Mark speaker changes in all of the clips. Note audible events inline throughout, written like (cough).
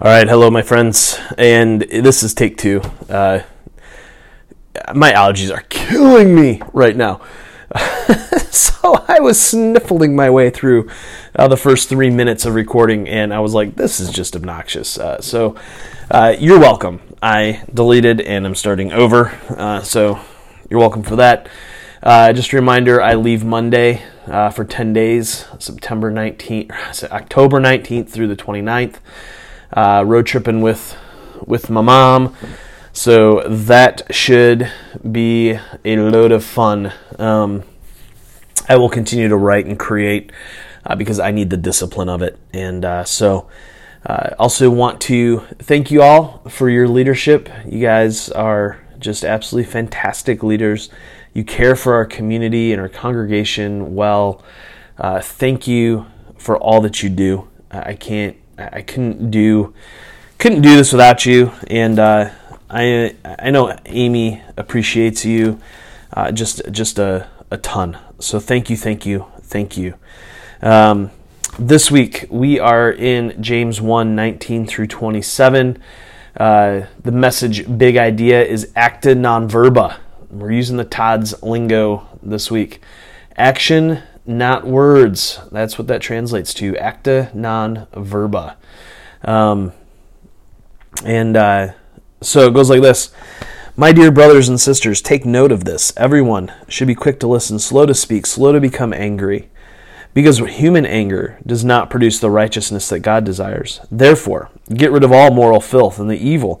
Speaker 1: All right, hello, my friends, and this is take two. Uh, my allergies are killing me right now. (laughs) so I was sniffling my way through uh, the first three minutes of recording, and I was like, this is just obnoxious. Uh, so uh, you're welcome. I deleted and I'm starting over. Uh, so you're welcome for that. Uh, just a reminder I leave Monday for 10 days, September 19th, (sighs) October 19th through the 29th uh, road tripping with with my mom. So that should be a load of fun. Um, I will continue to write and create uh, because I need the discipline of it. And uh, so, uh, also want to thank you all for your leadership. You guys are just absolutely fantastic leaders. You care for our community and our congregation well. Uh, thank you for all that you do. I can't I couldn't do couldn't do this without you. And uh, I I know Amy appreciates you uh, just just a, a ton. So thank you, thank you, thank you. Um, this week we are in James 1 19 through 27. Uh, the message, big idea, is acta non verba. We're using the Todd's lingo this week. Action not words. That's what that translates to. Acta non verba. Um, and uh, so it goes like this My dear brothers and sisters, take note of this. Everyone should be quick to listen, slow to speak, slow to become angry. Because human anger does not produce the righteousness that God desires. Therefore, get rid of all moral filth and the evil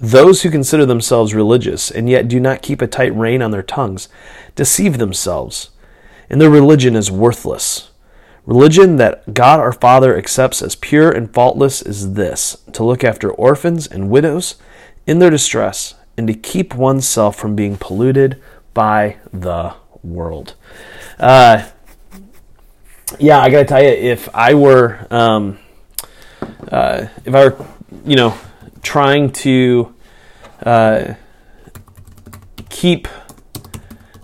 Speaker 1: Those who consider themselves religious and yet do not keep a tight rein on their tongues deceive themselves, and their religion is worthless. Religion that God our Father accepts as pure and faultless is this to look after orphans and widows in their distress and to keep oneself from being polluted by the world. Uh, yeah, I gotta tell you, if I were, um, uh, if I were, you know, trying to uh, keep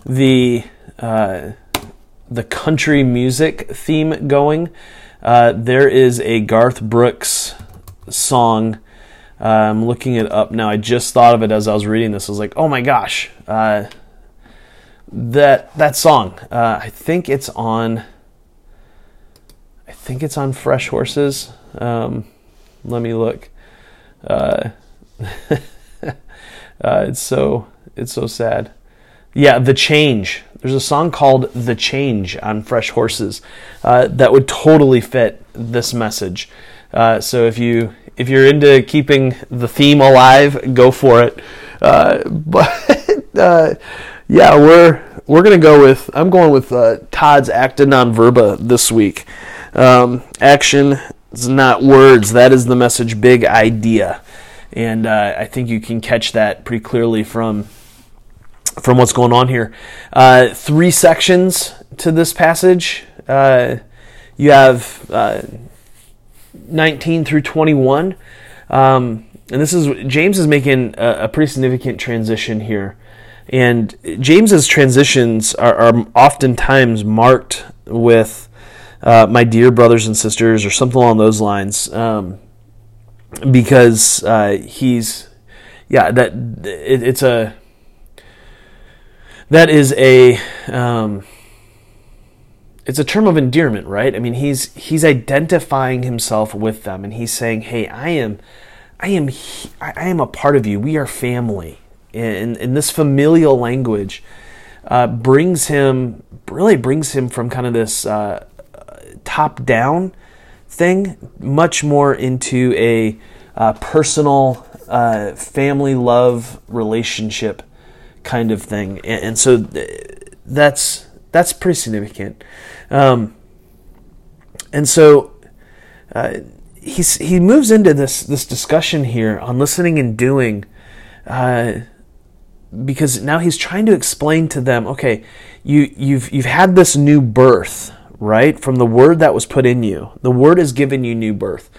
Speaker 1: the uh, the country music theme going. Uh, there is a Garth Brooks song. Uh, I'm looking it up now. I just thought of it as I was reading this. I was like, oh my gosh, uh, that that song. Uh, I think it's on. I think it's on Fresh Horses. Um, let me look. Uh, (laughs) uh, it's so it's so sad. Yeah, the change. There's a song called "The Change" on Fresh Horses uh, that would totally fit this message. Uh, so if you if you're into keeping the theme alive, go for it. Uh, (laughs) but uh, yeah, we're we're gonna go with I'm going with Todd's acta non verba this week. Um, action it's not words. That is the message. Big idea, and uh, I think you can catch that pretty clearly from from what's going on here. Uh, three sections to this passage. Uh, you have uh, 19 through 21. Um, and this is James is making a, a, pretty significant transition here. And James's transitions are, are oftentimes marked with uh, my dear brothers and sisters, or something along those lines, um, because uh, he's, yeah, that it, it's a that is a um, it's a term of endearment, right? I mean, he's he's identifying himself with them, and he's saying, "Hey, I am, I am, I am a part of you. We are family." And, and this familial language uh, brings him really brings him from kind of this uh, top down thing, much more into a uh, personal uh, family love relationship kind of thing. And, and so th- that's that's pretty significant. Um, and so uh, he's he moves into this this discussion here on listening and doing, uh, because now he's trying to explain to them, okay, you you've you've had this new birth, right, from the word that was put in you. The word has given you new birth.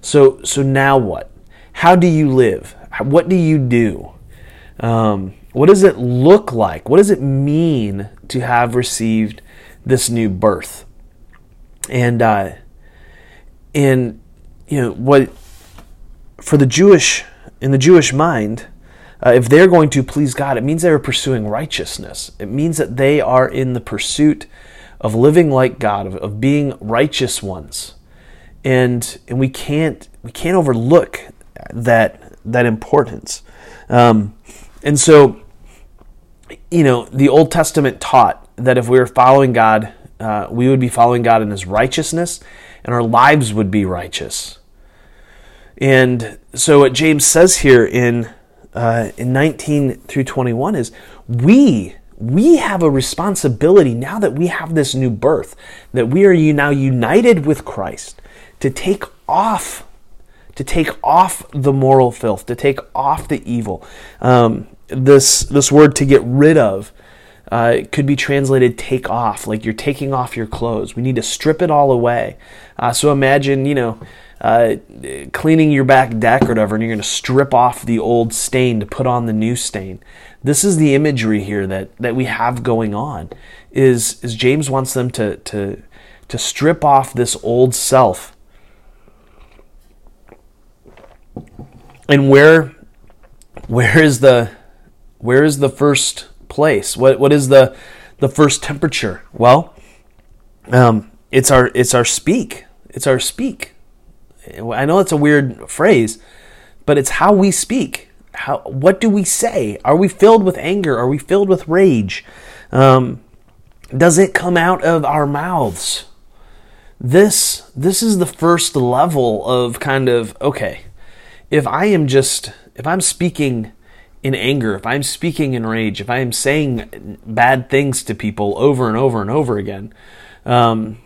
Speaker 1: So so now what? How do you live? What do you do? Um, what does it look like? What does it mean to have received this new birth? And uh, and you know what for the Jewish in the Jewish mind, uh, if they're going to please God, it means they are pursuing righteousness. It means that they are in the pursuit of living like God, of, of being righteous ones, and and we can't we can't overlook that that importance. Um, and so, you know, the Old Testament taught that if we were following God, uh, we would be following God in His righteousness, and our lives would be righteous. And so, what James says here in uh, in 19 through 21 is we we have a responsibility now that we have this new birth that we are now united with Christ to take off to take off the moral filth to take off the evil. Um, this this word to get rid of uh, could be translated take off like you're taking off your clothes. We need to strip it all away. Uh, so imagine you know uh, cleaning your back deck or whatever, and you're going to strip off the old stain to put on the new stain. This is the imagery here that, that we have going on. Is is James wants them to to to strip off this old self. And where where is the where is the first place? What what is the the first temperature? Well, um, it's our it's our speak. It's our speak. I know it's a weird phrase, but it's how we speak. How what do we say? Are we filled with anger? Are we filled with rage? Um, does it come out of our mouths? This this is the first level of kind of okay. If I am just if I'm speaking in anger, if I'm speaking in rage, if I am saying bad things to people over and over and over again, um,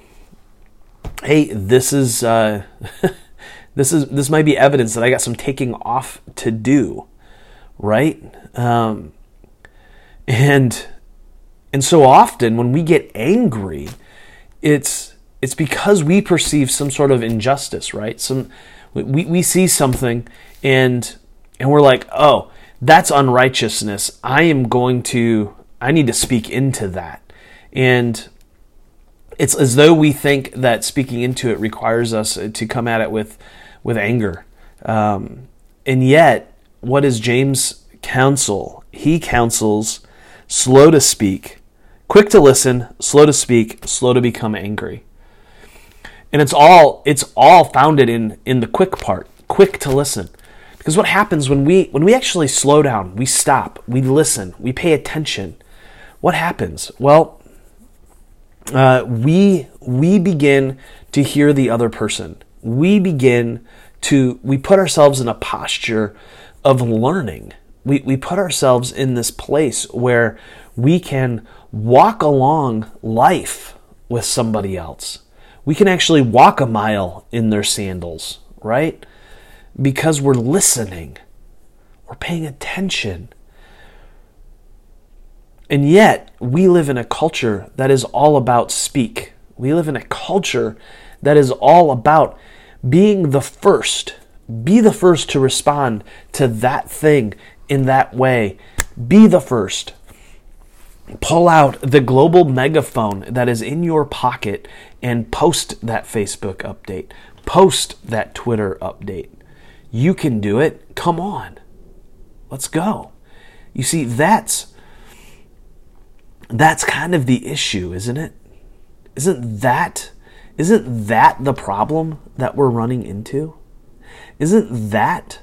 Speaker 1: hey, this is uh, (laughs) this is this might be evidence that I got some taking off to do, right? Um, and and so often when we get angry, it's it's because we perceive some sort of injustice, right? Some we, we see something and and we're like, oh, that's unrighteousness. I am going to I need to speak into that. And it's as though we think that speaking into it requires us to come at it with with anger. Um, and yet, what does James counsel? He counsels slow to speak, quick to listen, slow to speak, slow to become angry. And it's all it's all founded in in the quick part, quick to listen. Because what happens when we when we actually slow down, we stop, we listen, we pay attention. What happens? Well, uh, we we begin to hear the other person we begin to, we put ourselves in a posture of learning. We, we put ourselves in this place where we can walk along life with somebody else. We can actually walk a mile in their sandals, right? Because we're listening, we're paying attention. And yet, we live in a culture that is all about speak. We live in a culture that is all about being the first. Be the first to respond to that thing in that way. Be the first. Pull out the global megaphone that is in your pocket and post that Facebook update. Post that Twitter update. You can do it. Come on. Let's go. You see, that's that's kind of the issue, isn't it? Isn't that isn't that the problem that we're running into? Isn't that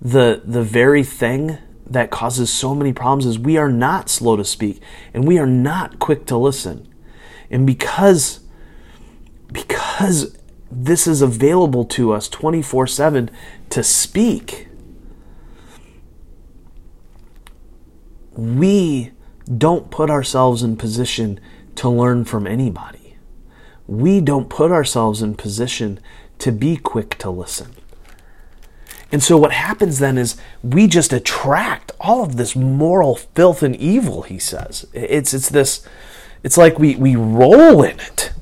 Speaker 1: the the very thing that causes so many problems is we are not slow to speak and we are not quick to listen. And because because this is available to us 24/7 to speak we don't put ourselves in position to learn from anybody we don't put ourselves in position to be quick to listen. And so what happens then is we just attract all of this moral filth and evil, he says. It's it's this it's like we we roll in it.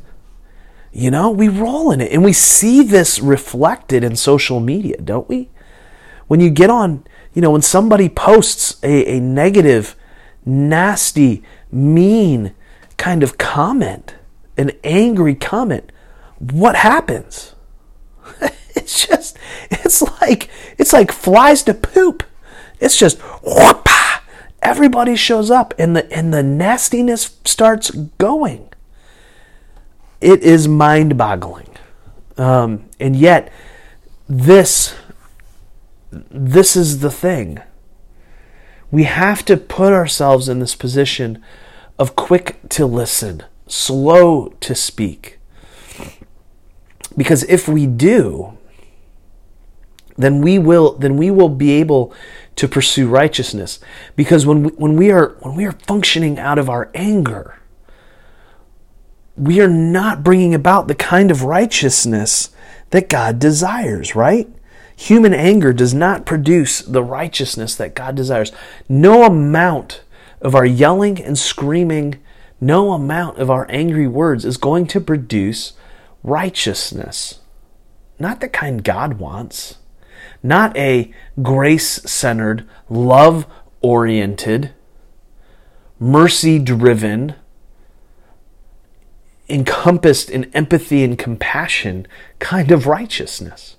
Speaker 1: You know, we roll in it and we see this reflected in social media, don't we? When you get on, you know, when somebody posts a, a negative, nasty, mean kind of comment, an angry comment, what happens? (laughs) it's just it's like it's like flies to poop. It's just everybody shows up and the and the nastiness starts going. It is mind-boggling, um, and yet this this is the thing. We have to put ourselves in this position of quick to listen, slow to speak. Because if we do, then we will then we will be able to pursue righteousness. Because when we, when we are when we are functioning out of our anger we are not bringing about the kind of righteousness that God desires right? Human anger does not produce the righteousness that God desires. No amount of our yelling and screaming no amount of our angry words is going to produce righteousness. Not the kind God wants not a grace centered, love oriented, mercy driven, encompassed in empathy and compassion kind of righteousness.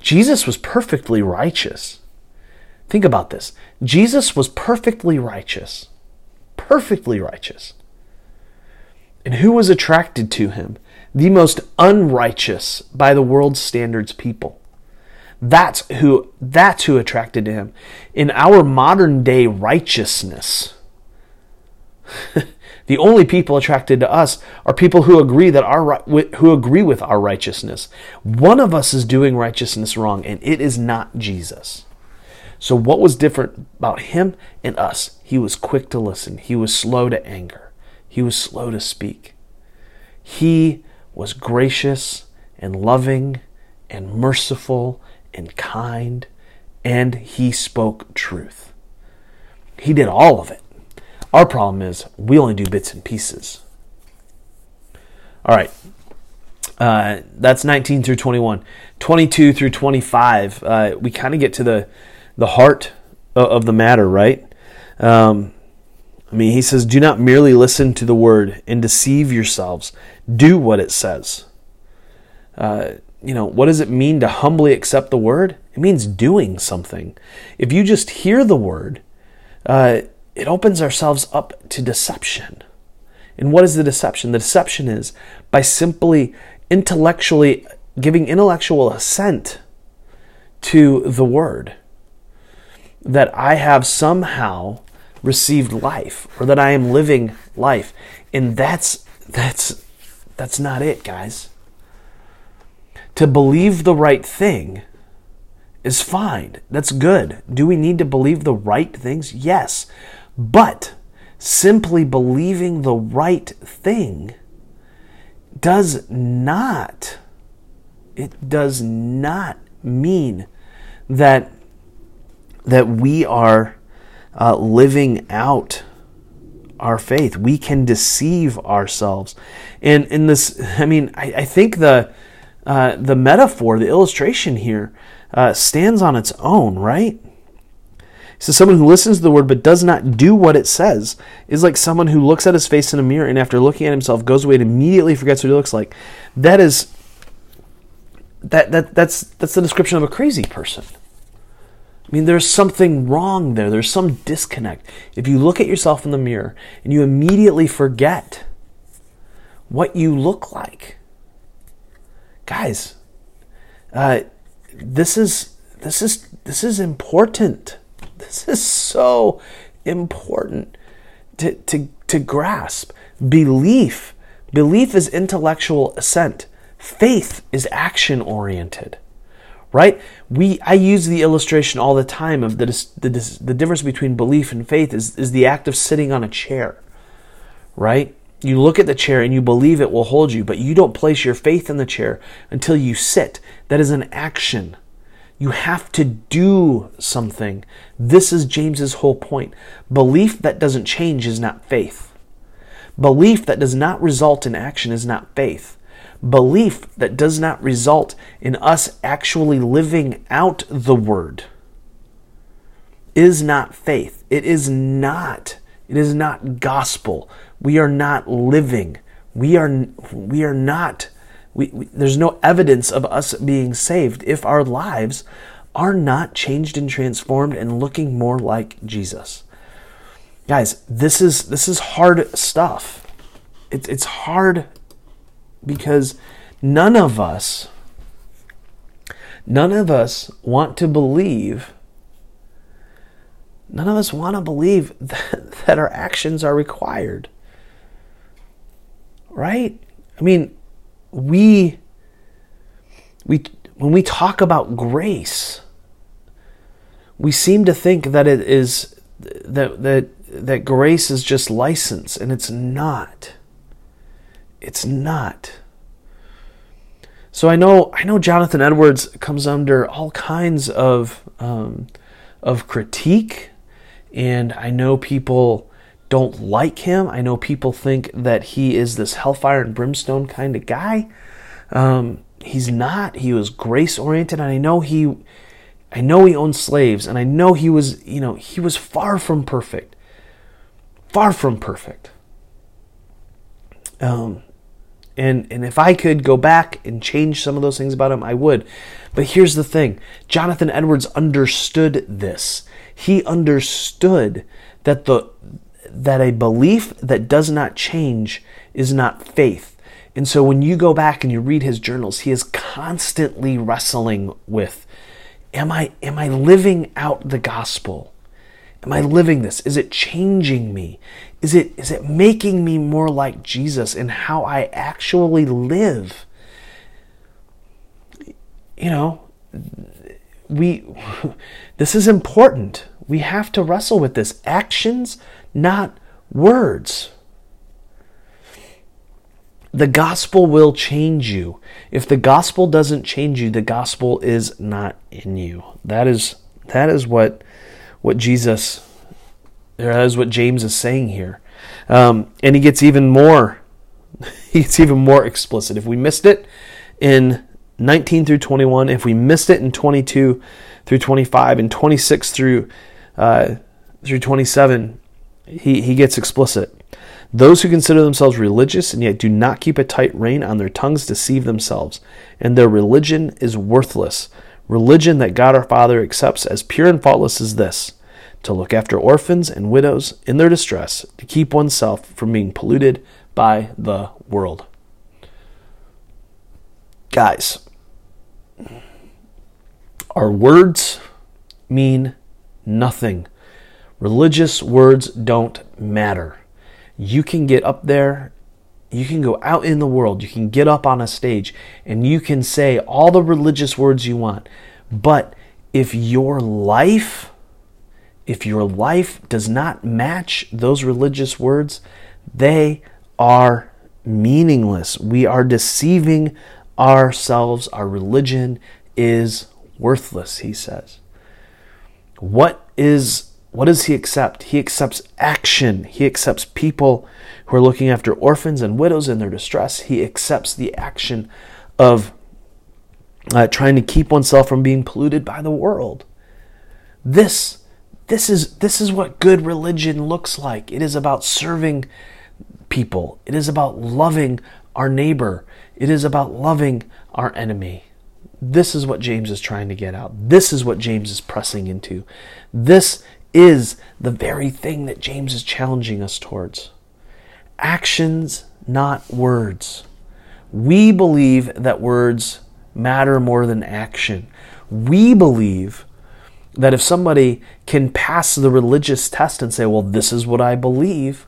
Speaker 1: Jesus was perfectly righteous. Think about this. Jesus was perfectly righteous. Perfectly righteous. And who was attracted to him? The most unrighteous by the world's standards people. That's who that's who attracted to him. In our modern day righteousness, (laughs) the only people attracted to us are people who agree that our who agree with our righteousness. One of us is doing righteousness wrong and it is not Jesus. So what was different about him and us? He was quick to listen. He was slow to anger. He was slow to speak. He was gracious and loving and merciful and kind, and he spoke truth. He did all of it. Our problem is we only do bits and pieces. All right. Uh, that's 19 through 21. 22 through 25, uh, we kind of get to the, the heart of the matter, right? Um, I mean, he says, Do not merely listen to the word and deceive yourselves. Do what it says. Uh, you know, what does it mean to humbly accept the word? It means doing something. If you just hear the word, uh, it opens ourselves up to deception. And what is the deception? The deception is by simply intellectually giving intellectual assent to the word that I have somehow received life or that I am living life. And that's that's that's not it, guys to believe the right thing is fine. That's good. Do we need to believe the right things? Yes. But simply believing the right thing does not it does not mean that that we are uh, living out our faith. We can deceive ourselves. And in this, I mean, I, I think the uh, the metaphor, the illustration here, uh, stands on its own, right? So someone who listens to the word but does not do what it says is like someone who looks at his face in a mirror and after looking at himself goes away and immediately forgets what he looks like. That is that that that's that's the description of a crazy person. I mean, there's something wrong there. There's some disconnect. If you look at yourself in the mirror and you immediately forget what you look like, guys, uh, this is this is this is important. This is so important to, to, to grasp. Belief. Belief is intellectual assent. Faith is action oriented. Right? We I use the illustration all the time of the, the, the difference between belief and faith is, is the act of sitting on a chair. Right? You look at the chair and you believe it will hold you, but you don't place your faith in the chair until you sit. That is an action. You have to do something. This is James's whole point. Belief that doesn't change is not faith. Belief that does not result in action is not faith. Belief that does not result in us actually living out the word is not faith. It is not. It is not gospel. We are not living. We are we are not we, we, there's no evidence of us being saved if our lives are not changed and transformed and looking more like Jesus. Guys, this is this is hard stuff. It's it's hard because none of us none of us want to believe none of us want to believe that, (laughs) that our actions are required. Right? I mean, we we when we talk about grace, we seem to think that it is that that that grace is just license, and it's not. It's not. So I know I know Jonathan Edwards comes under all kinds of um, of critique, and I know people don't like him. I know people think that he is this hellfire and brimstone kind of guy. Um, he's not. He was grace oriented, and I know he, I know he owned slaves, and I know he was, you know, he was far from perfect, far from perfect. Um, and and if I could go back and change some of those things about him, I would. But here's the thing: Jonathan Edwards understood this. He understood that the that a belief that does not change is not faith. And so when you go back and you read his journals, he is constantly wrestling with am I am I living out the gospel? Am I living this? Is it changing me? Is it is it making me more like Jesus in how I actually live? You know, we (laughs) this is important. We have to wrestle with this. Actions not words. The gospel will change you. If the gospel doesn't change you, the gospel is not in you. That is that is what what Jesus that is what James is saying here. Um, and he gets even more (laughs) he gets even more explicit. If we missed it in 19 through 21, if we missed it in 22 through 25 and 26 through uh, through 27, he, he gets explicit. Those who consider themselves religious and yet do not keep a tight rein on their tongues deceive themselves, and their religion is worthless. Religion that God our Father accepts as pure and faultless is this to look after orphans and widows in their distress, to keep oneself from being polluted by the world. Guys, our words mean nothing Religious words don't matter. You can get up there, you can go out in the world, you can get up on a stage, and you can say all the religious words you want. But if your life, if your life does not match those religious words, they are meaningless. We are deceiving ourselves. Our religion is worthless, he says. What is what does he accept? He accepts action. He accepts people who are looking after orphans and widows in their distress. He accepts the action of uh, trying to keep oneself from being polluted by the world. This, this is this is what good religion looks like. It is about serving people. It is about loving our neighbor. It is about loving our enemy. This is what James is trying to get out. This is what James is pressing into. This is the very thing that James is challenging us towards. Actions, not words. We believe that words matter more than action. We believe that if somebody can pass the religious test and say, well, this is what I believe,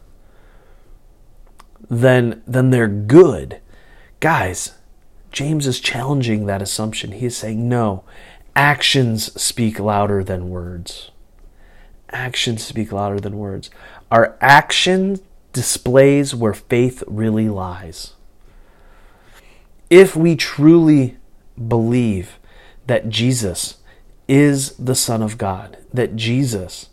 Speaker 1: then, then they're good. Guys, James is challenging that assumption. He is saying, no, actions speak louder than words actions speak louder than words. Our actions displays where faith really lies. If we truly believe that Jesus is the Son of God, that Jesus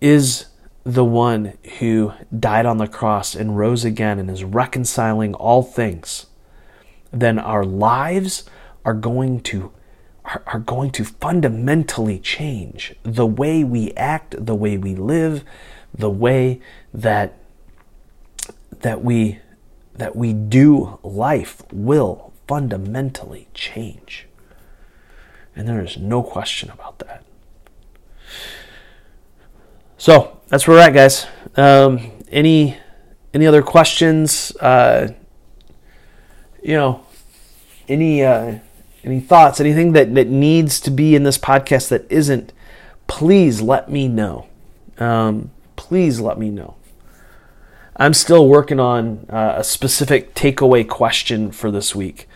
Speaker 1: is the one who died on the cross and rose again and is reconciling all things, then our lives are going to are going to fundamentally change the way we act, the way we live, the way that that we that we do life will fundamentally change. And there is no question about that. So that's where we're at, guys. Um, any any other questions? Uh, you know, any uh, any thoughts? Anything that that needs to be in this podcast that isn't? Please let me know. Um, please let me know. I'm still working on uh, a specific takeaway question for this week.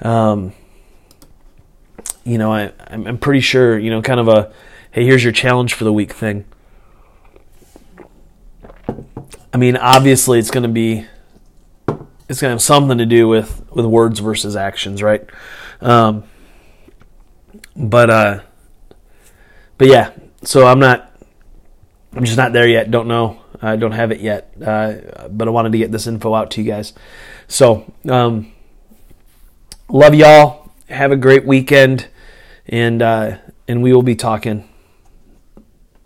Speaker 1: Um, you know, I, I'm pretty sure, you know, kind of a, hey, here's your challenge for the week thing. I mean, obviously, it's going to be, it's going to have something to do with with words versus actions, right? Um, but uh, but yeah, so I'm not, I'm just not there yet. Don't know. I don't have it yet, uh, but I wanted to get this info out to you guys. So, um, love y'all. Have a great weekend, and uh, and we will be talking